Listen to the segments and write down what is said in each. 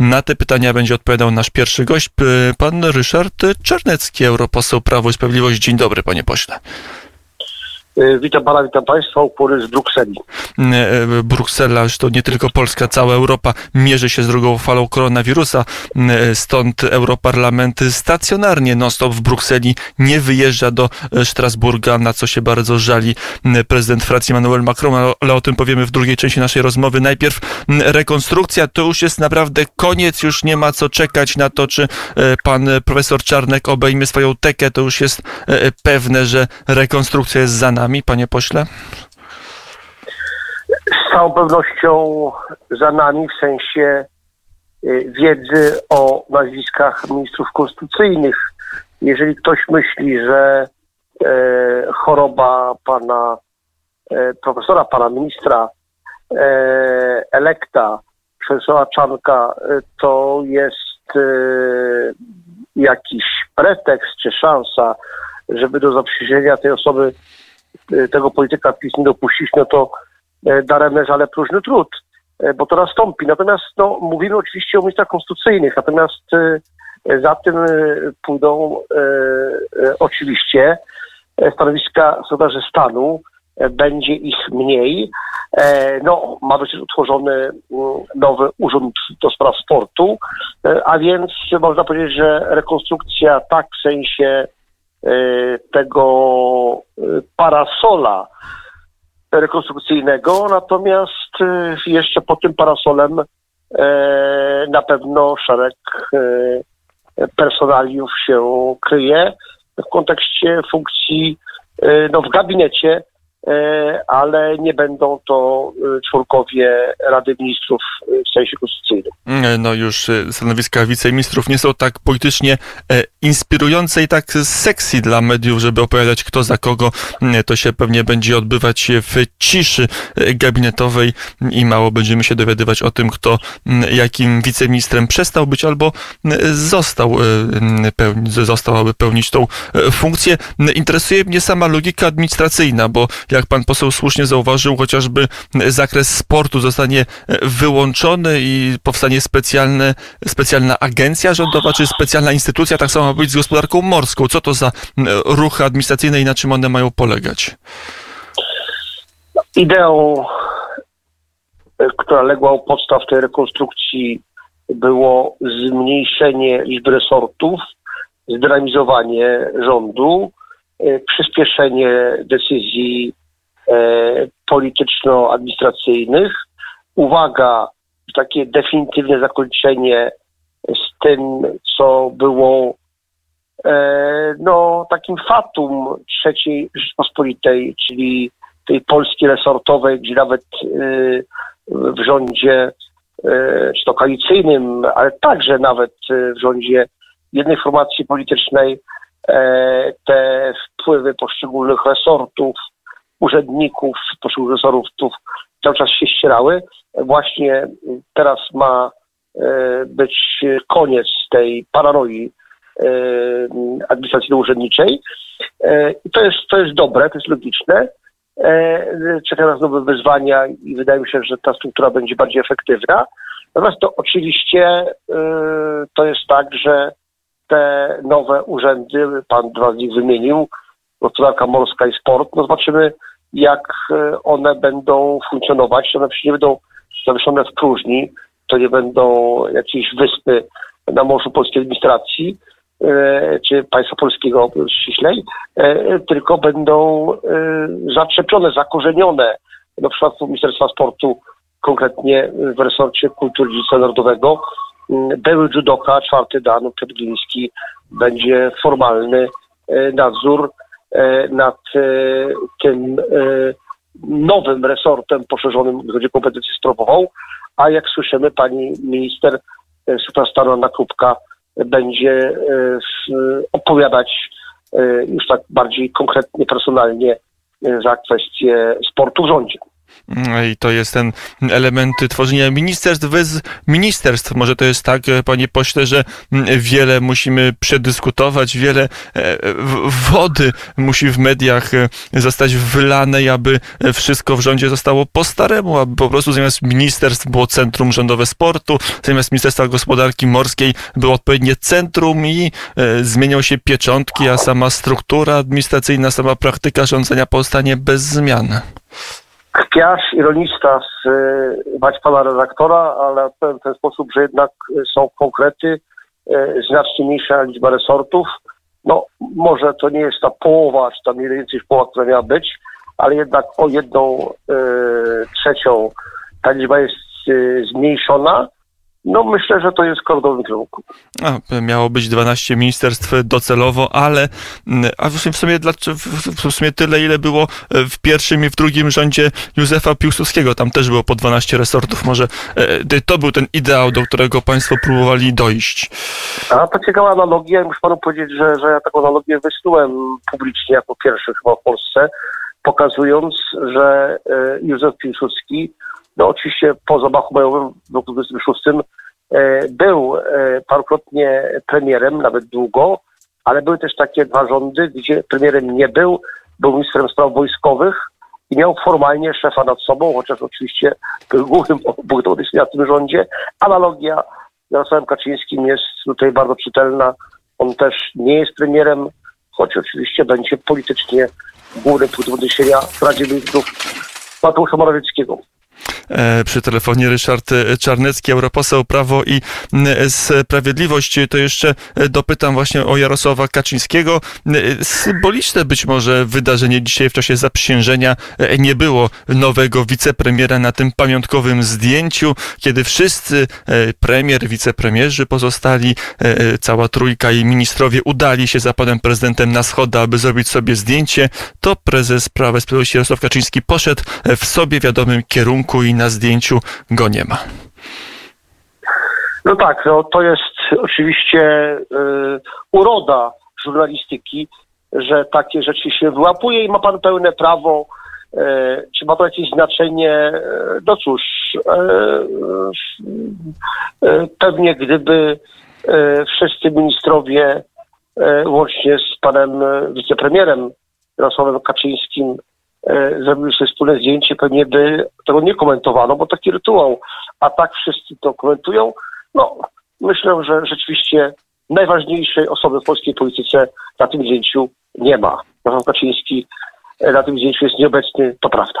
Na te pytania będzie odpowiadał nasz pierwszy gość, pan Ryszard Czarnecki, europoseł Prawo i Sprawiedliwość. Dzień dobry, panie pośle. E, witam pana, witam państwa, ukłony z Brukseli. E, Bruksela, to nie tylko Polska, cała Europa mierzy się z drugą falą koronawirusa, e, stąd Europarlament stacjonarnie non-stop w Brukseli nie wyjeżdża do Strasburga, na co się bardzo żali prezydent Francji Emmanuel Macron, ale o tym powiemy w drugiej części naszej rozmowy. Najpierw rekonstrukcja, to już jest naprawdę koniec, już nie ma co czekać na to, czy pan profesor Czarnek obejmie swoją tekę, to już jest pewne, że rekonstrukcja jest za nami nami, panie pośle? Z całą pewnością za nami w sensie y, wiedzy o nazwiskach ministrów konstytucyjnych. Jeżeli ktoś myśli, że e, choroba pana e, profesora, pana ministra e, elekta, profesora Czanka, to jest jakiś pretekst czy szansa, żeby do zaprzysiężenia tej osoby tego polityka PiS nie dopuścić, no to e, daremny, ale próżny trud, e, bo to nastąpi. Natomiast no, mówimy oczywiście o miejscach konstytucyjnych, natomiast za tym pójdą oczywiście stanowiska sondaży stanu, będzie ich mniej. No, ma być utworzony mm, nowy urząd do spraw sportu, a więc można powiedzieć, że rekonstrukcja tak w sensie E, tego e, parasola rekonstrukcyjnego, natomiast e, jeszcze pod tym parasolem na pewno szereg personaliów się kryje w kontekście funkcji no, w gabinecie E, ale nie będą to e, członkowie Rady Ministrów w sensie konstytucyjnym. Mm, no już e, stanowiska wiceministrów nie są tak politycznie inspirujące i tak sexy dla mediów, żeby opowiadać kto za kogo. Mm, to się pewnie będzie odbywać w ciszy gabinetowej i mało będziemy się dowiadywać o tym, kto mm, jakim wiceministrem przestał być albo został, został aby pełnić tą funkcję. Interesuje mnie sama logika administracyjna, bo jak pan poseł słusznie zauważył, chociażby zakres sportu zostanie wyłączony i powstanie specjalne, specjalna agencja rządowa, czy specjalna instytucja, tak samo ma być z gospodarką morską. Co to za ruchy administracyjne i na czym one mają polegać? Ideą, która legła u podstaw tej rekonstrukcji, było zmniejszenie liczby resortów, zdynamizowanie rządu, przyspieszenie decyzji E, polityczno-administracyjnych. Uwaga, takie definitywne zakończenie z tym, co było e, no, takim fatum trzeciej Rzeczpospolitej, czyli tej Polski resortowej, gdzie nawet e, w rządzie, czy to koalicyjnym, ale także nawet w rządzie jednej formacji politycznej te wpływy poszczególnych resortów urzędników, poszczególnych resortów cały czas się ścierały. Właśnie teraz ma e, być koniec tej paranoi e, administracyjno-urzędniczej. E, I to jest, to jest dobre, to jest logiczne. Czekają nas nowe wyzwania i wydaje mi się, że ta struktura będzie bardziej efektywna. Natomiast to oczywiście to jest tak, że te nowe urzędy, pan dwa z nich wymienił, gospodarka morska i sport, no zobaczymy, jak e, one będą funkcjonować. One przecież nie będą zawieszone w próżni, to nie będą jakieś wyspy na Morzu Polskiej Administracji, e, czy państwa polskiego ściślej, e, tylko będą zaczepione, zakorzenione. Na przykład Ministerstwa Sportu, konkretnie w resorcie kultury dziedzictwa narodowego, były judoka, czwarty dan, Piotr będzie formalny nadzór nad e, tym e, nowym resortem poszerzonym, gdzie kompetencje sprawował, a jak słyszymy, pani minister superstara Anna Krupka będzie opowiadać już tak bardziej konkretnie, personalnie za kwestię sportu w rządzie. I to jest ten element tworzenia ministerstw bez ministerstw. Może to jest tak, panie pośle, że wiele musimy przedyskutować, wiele wody musi w mediach zostać wylane, aby wszystko w rządzie zostało po staremu, aby po prostu zamiast ministerstw było Centrum Rządowe Sportu, zamiast Ministerstwa Gospodarki Morskiej było odpowiednie centrum i zmienią się pieczątki, a sama struktura administracyjna, sama praktyka rządzenia pozostanie bez zmian. Kpiarz, ironista z bać pana redaktora, ale w ten sposób, że jednak są konkrety, e, znacznie mniejsza liczba resortów. No, może to nie jest ta połowa, czy tam mniej więcej połowa, która miała być, ale jednak o jedną e, trzecią ta liczba jest e, zmniejszona. No myślę, że to jest krok w dobrym kierunku. A, miało być 12 ministerstw docelowo, ale a w sumie, w sumie tyle, ile było w pierwszym i w drugim rządzie Józefa Piłsudskiego. Tam też było po 12 resortów. Może e, to był ten ideał, do którego państwo próbowali dojść. A to ciekawa analogia. Muszę panu powiedzieć, że, że ja taką analogię wysnułem publicznie jako pierwszy chyba w Polsce, pokazując, że e, Józef Piłsudski no oczywiście po zamachu majowym w roku 26 e, był e, parokrotnie premierem, nawet długo, ale były też takie dwa rządy, gdzie premierem nie był, był ministrem spraw wojskowych i miał formalnie szefa nad sobą, chociaż oczywiście był głównym punktem na tym rządzie. Analogia z Jarosławem Kaczyńskim jest tutaj bardzo czytelna. On też nie jest premierem, choć oczywiście będzie politycznie głównym odniesienia w Radzie Ministrów Mateusza Morawieckiego. E, przy telefonie Ryszard Czarnecki, europoseł Prawo i Sprawiedliwość. To jeszcze dopytam właśnie o Jarosława Kaczyńskiego. Symboliczne być może wydarzenie dzisiaj w czasie zaprzysiężenia. Nie było nowego wicepremiera na tym pamiątkowym zdjęciu, kiedy wszyscy e, premier, wicepremierzy pozostali, e, cała trójka i ministrowie udali się za panem prezydentem na schody, aby zrobić sobie zdjęcie. To prezes Prawa i Sprawiedliwości Jarosław Kaczyński poszedł w sobie wiadomym kierunku i na zdjęciu go nie ma. No tak, no to jest oczywiście y, uroda żurnalistyki, że takie rzeczy się wyłapuje i ma pan pełne prawo. Y, czy ma to jakieś znaczenie? Y, no cóż, pewnie gdyby wszyscy ministrowie, łącznie z panem wicepremierem Jarosławem Kaczyńskim, zrobił sobie wspólne zdjęcie, pewnie by tego nie komentowano, bo taki rytuał, a tak wszyscy to komentują. No, myślę, że rzeczywiście najważniejszej osoby w polskiej polityce na tym zdjęciu nie ma. Rafał Kaczyński e, na tym zdjęciu jest nieobecny, to prawda.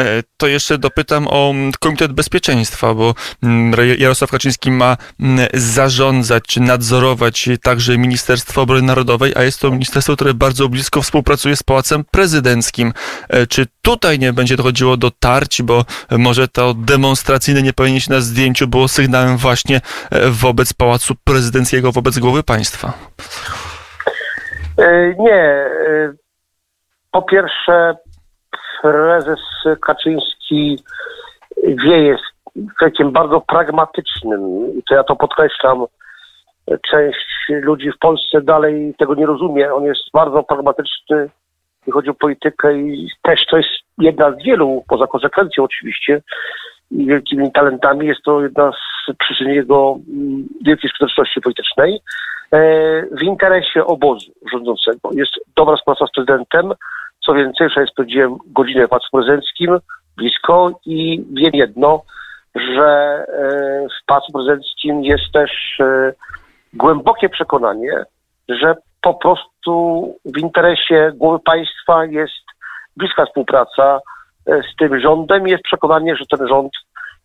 E, to jeszcze dopytam o mm, Komitet Bezpieczeństwa, bo mm, Jarosław Kaczyński ma mm, zarządzać czy nadzorować także Ministerstwo Obrony Narodowej, a jest to ministerstwo, które bardzo blisko współpracuje z Pałacem Prezydenckim. E, czy tutaj nie będzie dochodziło do tarć, bo może to demonstracyjne niepojęcie na zdjęciu było sygnałem właśnie e, wobec Pałacu Prezydenckiego, wobec głowy państwa? Nie. Po pierwsze, prezes Kaczyński wie, jest człowiekiem bardzo pragmatycznym i to ja to podkreślam. Część ludzi w Polsce dalej tego nie rozumie. On jest bardzo pragmatyczny, jeśli chodzi o politykę i też to jest jedna z wielu, poza konsekwencją oczywiście, i wielkimi talentami, jest to jedna z przyczyn jego mm, wielkiej skuteczności politycznej. E, w interesie obozu rządzącego jest dobra współpraca z prezydentem, co więcej, wczoraj spędziłem godzinę w Pałacu Prezydenckim blisko i wiem jedno, że e, w Pałacu Prezydenckim jest też e, głębokie przekonanie, że po prostu w interesie głowy państwa jest bliska współpraca e, z tym rządem. I jest przekonanie, że ten rząd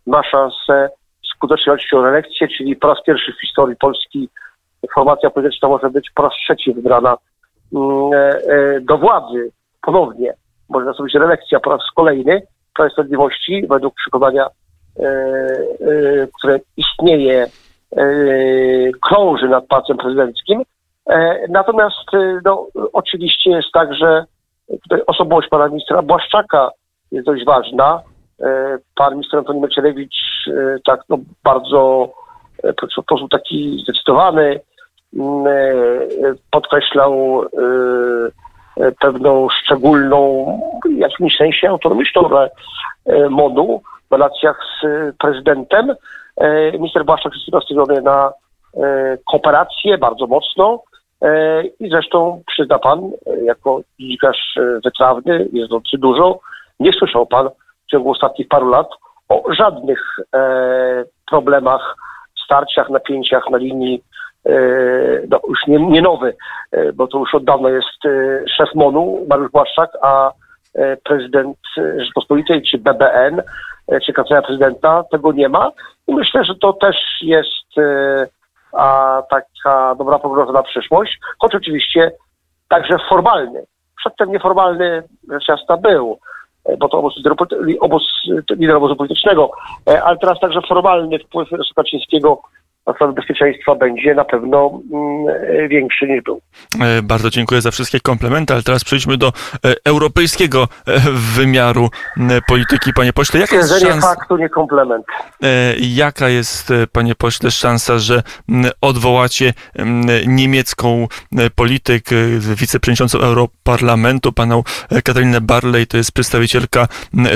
ma szansę skutecznie walczyć o reelekcję, czyli po raz pierwszy w historii Polski formacja polityczna może być po raz trzeci wybrana mm, do władzy ponownie może nastąpić reelekcja po raz kolejny Prawa Sprawiedliwości według przekonania, e, e, które istnieje, e, krąży nad pacem prezydenckim. E, natomiast e, no, oczywiście jest tak, że tutaj osobowość pana ministra Błaszczaka jest dość ważna. E, pan minister Antoni Macierewicz tak no, bardzo w sposób taki zdecydowany mm, podkreślał pewną szczególną, w jakimś sensie autonomiczną rolę MONU w relacjach z prezydentem. Minister Błaszczak jest nastawiony na kooperację bardzo mocno i zresztą przyzna pan, jako dziennikarz wytrawny, jeżdżący dużo, nie słyszał pan w ciągu ostatnich paru lat o żadnych problemach, starciach, napięciach na linii no, już nie, nie nowy, bo to już od dawna jest szef MONU, Mariusz Błaszczak, a prezydent Rzeczpospolitej, czy BBN, czy kancelaria prezydenta, tego nie ma. I myślę, że to też jest a, taka dobra prognoza na przyszłość, choć oczywiście także formalny. Przedtem nieformalny rzecz jasna był, bo to obóz, obóz, lider obozu politycznego, ale teraz także formalny wpływ Kaczyńskiego sprawy bezpieczeństwa będzie na pewno mm, większy niż był. E, bardzo dziękuję za wszystkie komplementy, ale teraz przejdźmy do e, europejskiego e, wymiaru polityki, panie pośle. Jaka jest szansa... faktu, nie komplement. Jaka jest, panie pośle, szansa, że odwołacie niemiecką polityk, wiceprzewodniczącą Europarlamentu, panią Katarinę Barley, to jest przedstawicielka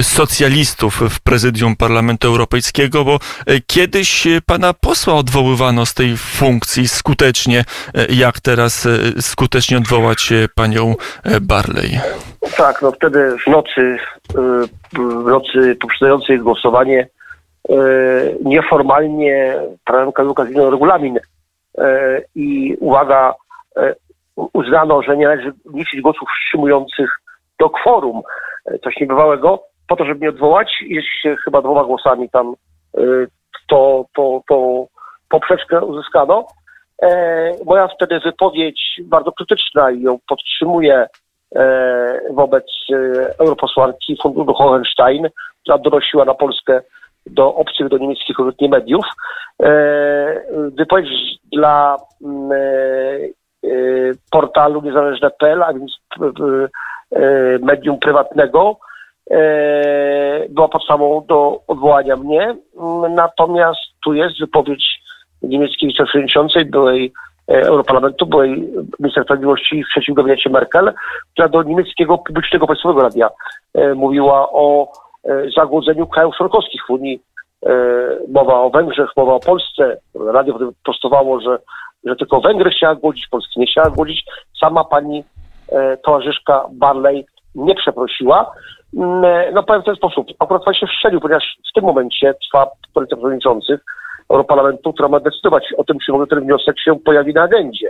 socjalistów w prezydium Parlamentu Europejskiego, bo kiedyś pana posła odwołał odwoływano z tej funkcji skutecznie, e, jak teraz e, skutecznie odwołać e, panią Barley? Tak, no wtedy w nocy, w nocy poprzedzającej głosowanie nieformalnie prawem Kaluka zmieniono regulamin i uwaga, uznano, że nie należy liczyć głosów wstrzymujących do kworum. Coś niebywałego, po to, żeby mnie odwołać, jest chyba dwoma głosami tam to, to, to poprzeczkę uzyskano. E, moja wtedy wypowiedź bardzo krytyczna i ją podtrzymuję e, wobec e, europosłanki Fundu Hohenstein, która donosiła na Polskę do obcych, do niemieckich nie mediów. Wypowiedź dla mm, portalu niezależne.pl, a więc medium prywatnego, była podstawą do odwołania mnie. Natomiast tu jest wypowiedź niemieckiej wiceprzewodniczącej, byłej e, Europarlamentu, byłej minister sprawiedliwości w trzecim gabinecie Merkel, która do niemieckiego publicznego państwowego radia e, mówiła o e, zagłodzeniu krajów członkowskich w Unii. Mowa o Węgrzech, mowa o Polsce. Radio prostowało, że, że tylko Węgry chciała głodzić, Polski nie chciała głodzić. Sama pani towarzyszka Barley nie przeprosiła. Mm, no powiem w ten sposób. Akurat pan się wszczelił, ponieważ w tym momencie trwa polityka przewodniczących Europarlamentu, która ma decydować o tym, czy może ten wniosek się pojawi na agendzie.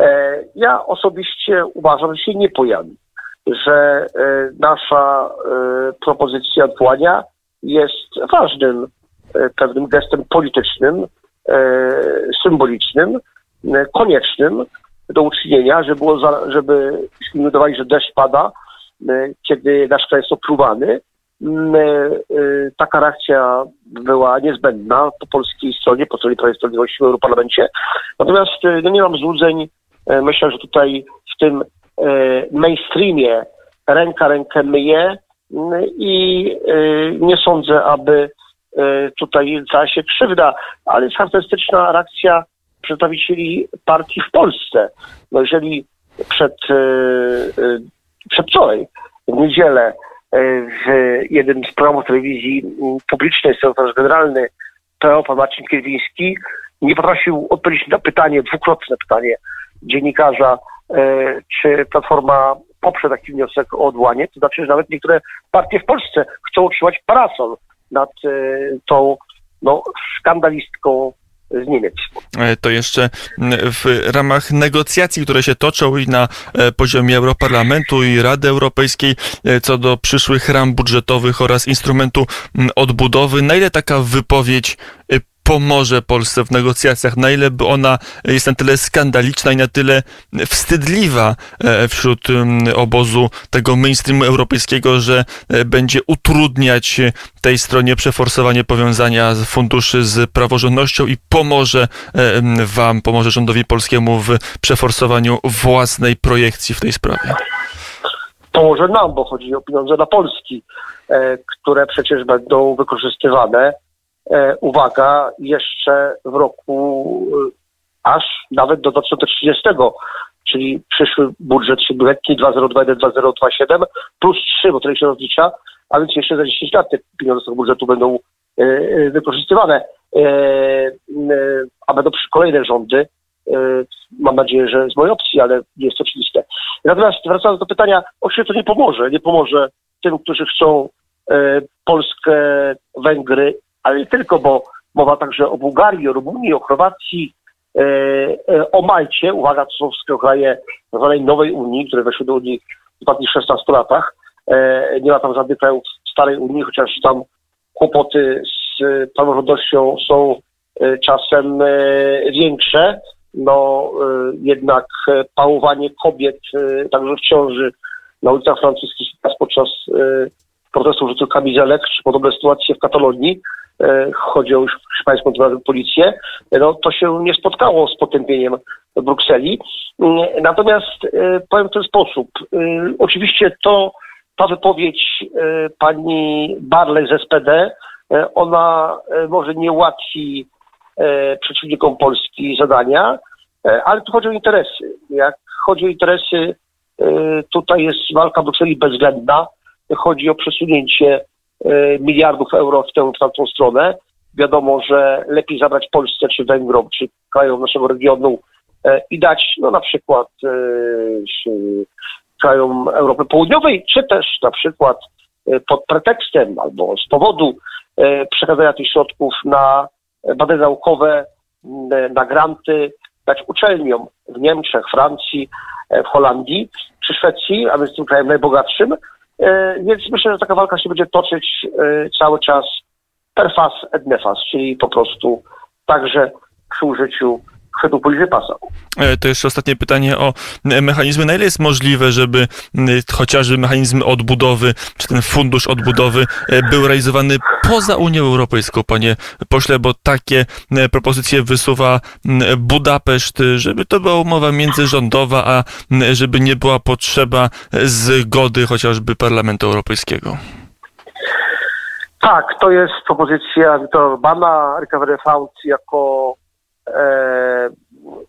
E, ja osobiście uważam, że się nie pojawi, że e, nasza e, propozycja odwołania jest ważnym pewnym gestem politycznym, symbolicznym, koniecznym do uczynienia, żeby, żebyśmy udawali, że deszcz pada, kiedy nasz kraj jest opruwany, taka reakcja była niezbędna po polskiej stronie, po stronie Prawa i Sprawiedliwości w Europarlamencie. Natomiast e, no nie mam złudzeń. Myślę, że tutaj w tym mainstreamie ręka rękę myje i nie sądzę, aby tutaj stała się krzywda, ale jest charakterystyczna reakcja przedstawicieli partii w Polsce. No jeżeli przed, przedwczoraj, w niedzielę w jednym z programów telewizji publicznej, sekretarz generalny PO, pan Marcin Kierwiński, nie potrafił odpowiedzieć na pytanie, dwukrotne pytanie dziennikarza, e, czy Platforma poprze taki wniosek o odwołanie. To znaczy, że nawet niektóre partie w Polsce chcą utrzymać parasol nad e, tą no, skandalistką z Niemiec. E, to jeszcze w ramach negocjacji, które się toczą i na e, poziomie Europarlamentu i Rady Europejskiej e, co do przyszłych ram budżetowych oraz instrumentu odbudowy, na ile taka wypowiedź pomoże Polsce w negocjacjach, na ile by ona jest na tyle skandaliczna i na tyle wstydliwa e, wśród obozu tego mainstreamu europejskiego, że e, będzie utrudniać tej stronie przeforsowanie powiązania funduszy z praworządnością i pomoże e, wam, pomoże rządowi polskiemu w przeforsowaniu własnej projekcji w tej sprawie. Pomoże nam, bo chodzi o pieniądze dla Polski, które przecież będą wykorzystywane uwaga, jeszcze w roku e, aż nawet do 2030, czyli przyszły budżet siedmioletni 2021-2027 plus 3, bo tyle się rozlicza, a więc jeszcze za 10 lat te pieniądze z tego budżetu będą e, e, wykorzystywane, e, a będą kolejne rządy. Mam nadzieję, że z mojej opcji, ale nie jest to oczywiste. Natomiast wracając do pytania, oczywiście to nie pomoże. Nie pomoże tym, którzy chcą Polskę, Węgry, ale nie tylko, bo mowa także o Bułgarii, o Rumunii, o Chorwacji, o Malcie. Uwaga, to są wszystkie kraje nowej Unii, które weszły do Unii w ostatnich 16 latach. Nie ma tam żadnych krajów starej Unii, chociaż tam kłopoty z praworządnością są e, czasem e, większe. No jednak e, pałowanie kobiet, także w ciąży na ulicach francuskich podczas protestów rzutu kamizelek, czy podobne sytuacje w Katalonii, chodzi o hiszpańską policję, no to się nie spotkało z potępieniem Brukseli. Natomiast powiem w ten sposób. Oczywiście to ta wypowiedź e, pani Barley z SPD, e, ona e, może nie ułatwi przeciwnikom Polski zadania, ale tu chodzi o interesy. Jak chodzi o interesy, tutaj jest walka Brukseli bezwzględna. Chodzi o przesunięcie miliardów euro w tę, tamtą stronę. Wiadomo, że lepiej zabrać Polsce czy Węgrom, czy krajom naszego regionu i dać no, na przykład krajom Europy Południowej, czy też na przykład e, pod pretekstem albo z powodu e, przekazania tych środków na badania naukowe, na granty, dać uczelniom w Niemczech, Francji, e, w Holandii czy Szwecji, a więc tym krajem najbogatszym. Więc myślę, że taka walka się będzie toczyć cały czas per fas et nefas, czyli po prostu także przy użyciu chwytu poniżej pasa. E, to jeszcze ostatnie pytanie o e, mechanizmy. Na ile jest możliwe, żeby chociażby mechanizm odbudowy, czy ten fundusz odbudowy e, był realizowany poza Unią Europejską, panie pośle, bo takie propozycje wysuwa Budapeszt, żeby to była umowa międzyrządowa, a żeby nie była potrzeba zgody chociażby Parlamentu Europejskiego. Tak, to jest propozycja Wiktora Orbana, Recovery Fund jako E,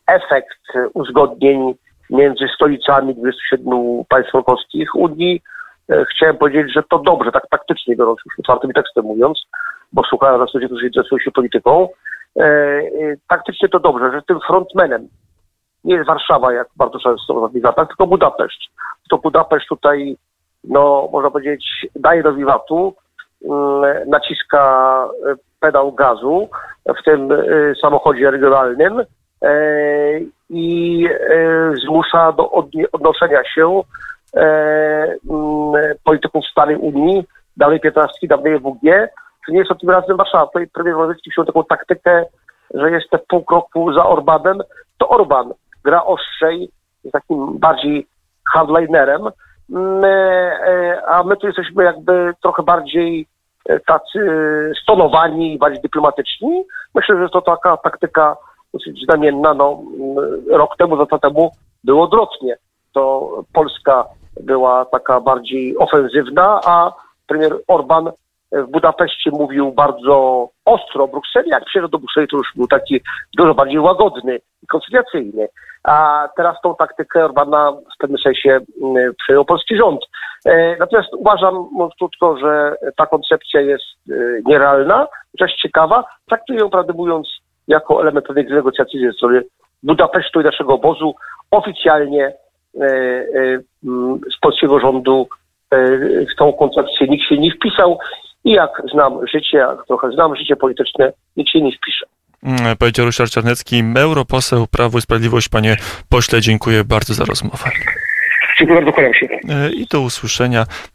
efekt uzgodnień między stolicami 27 państw członkowskich Unii. E, chciałem powiedzieć, że to dobrze, tak praktycznie biorąc, już otwartym tekstem mówiąc, bo słuchałem nas ludzi, którzy interesują się polityką. Taktycznie to dobrze, że tym frontmenem nie jest Warszawa, jak bardzo często w ostatnich latach, tylko Budapeszt. To Budapeszt tutaj, no, można powiedzieć, daje do wiwatu, mm, naciska pedał gazu w tym y, samochodzie regionalnym y, i y, zmusza do odnoszenia się polityków starej Unii, dalej 15, dawnej WG, czy nie jest o tym razem Warszawa. Tutaj premier Morawiecki wziął taką taktykę, że jest w pół kroku za Orbanem, to Orban gra ostrzej, jest takim bardziej hardlinerem, a my tu jesteśmy jakby trochę bardziej E, tacy stonowani i bardziej dyplomatyczni. Myślę, że to taka taktyka dosyć znamienna. No, rok temu, dwa temu było odwrotnie. To Polska była taka bardziej ofensywna, a premier Orban w Budapeszcie mówił bardzo ostro o Brukseli. Jak przyjechał do Brukseli, to już był taki dużo bardziej łagodny i koncyliacyjny. A teraz tą taktykę Orbana w pewnym sensie przyjął polski rząd. E, natomiast uważam krótko, że ta koncepcja jest e, nierealna, chociaż ciekawa. Traktuję ją, prawdę mówiąc, jako element pewnej negocjacji ze strony Budapesztu i naszego obozu. Oficjalnie e, mm, z polskiego rządu w tą koncepcję nikt się nie wpisał i jak znam życie, jak trochę znam życie polityczne, nikt się nie wpisze. Mm, powiedział Ryszard Czarnecki, europoseł Prawo i Sprawiedliwość. Panie pośle, dziękuję bardzo za rozmowę. Dziękuję bardzo, kłaniam się. I do usłyszenia